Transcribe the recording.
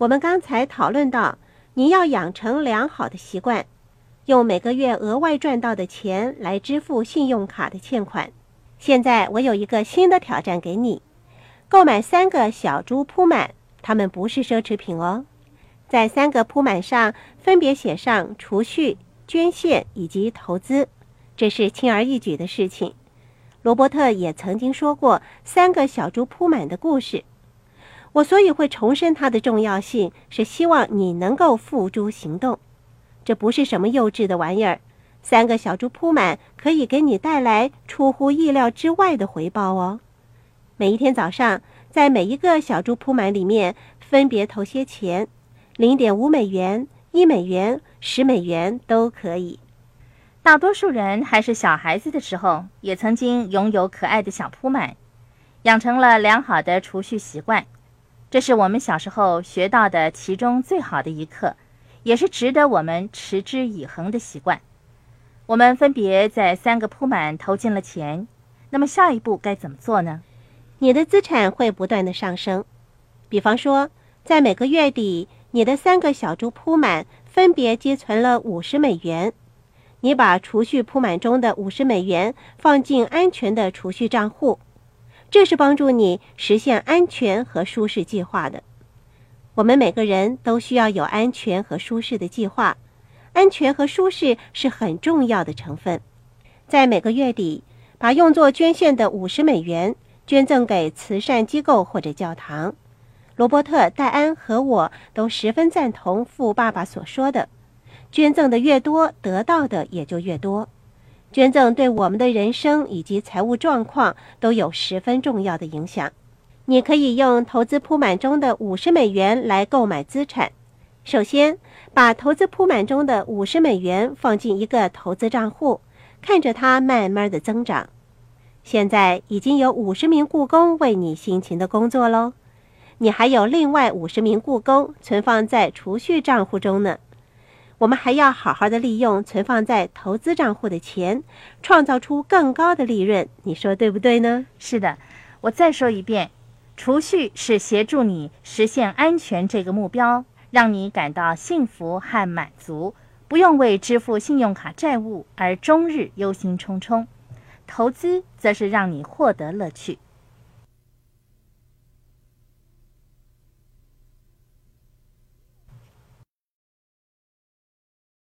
我们刚才讨论到，你要养成良好的习惯，用每个月额外赚到的钱来支付信用卡的欠款。现在我有一个新的挑战给你：购买三个小猪铺满，它们不是奢侈品哦。在三个铺满上分别写上储蓄、捐献以及投资，这是轻而易举的事情。罗伯特也曾经说过三个小猪铺满的故事。我所以会重申它的重要性，是希望你能够付诸行动。这不是什么幼稚的玩意儿。三个小猪铺满可以给你带来出乎意料之外的回报哦。每一天早上，在每一个小猪铺满里面分别投些钱。零点五美元、一美元、十美元都可以。大多数人还是小孩子的时候，也曾经拥有可爱的小铺满，养成了良好的储蓄习惯。这是我们小时候学到的其中最好的一课，也是值得我们持之以恒的习惯。我们分别在三个铺满投进了钱，那么下一步该怎么做呢？你的资产会不断的上升，比方说，在每个月底。你的三个小猪铺满分别积存了五十美元，你把储蓄铺满中的五十美元放进安全的储蓄账户，这是帮助你实现安全和舒适计划的。我们每个人都需要有安全和舒适的计划，安全和舒适是很重要的成分。在每个月底，把用作捐献的五十美元捐赠给慈善机构或者教堂。罗伯特、戴安和我都十分赞同富爸爸所说的：“捐赠的越多，得到的也就越多。”捐赠对我们的人生以及财务状况都有十分重要的影响。你可以用投资铺满中的五十美元来购买资产。首先，把投资铺满中的五十美元放进一个投资账户，看着它慢慢的增长。现在已经有五十名雇工为你辛勤的工作喽。你还有另外五十名雇工存放在储蓄账户中呢。我们还要好好的利用存放在投资账户的钱，创造出更高的利润。你说对不对呢？是的，我再说一遍，储蓄是协助你实现安全这个目标，让你感到幸福和满足，不用为支付信用卡债务而终日忧心忡忡。投资则是让你获得乐趣。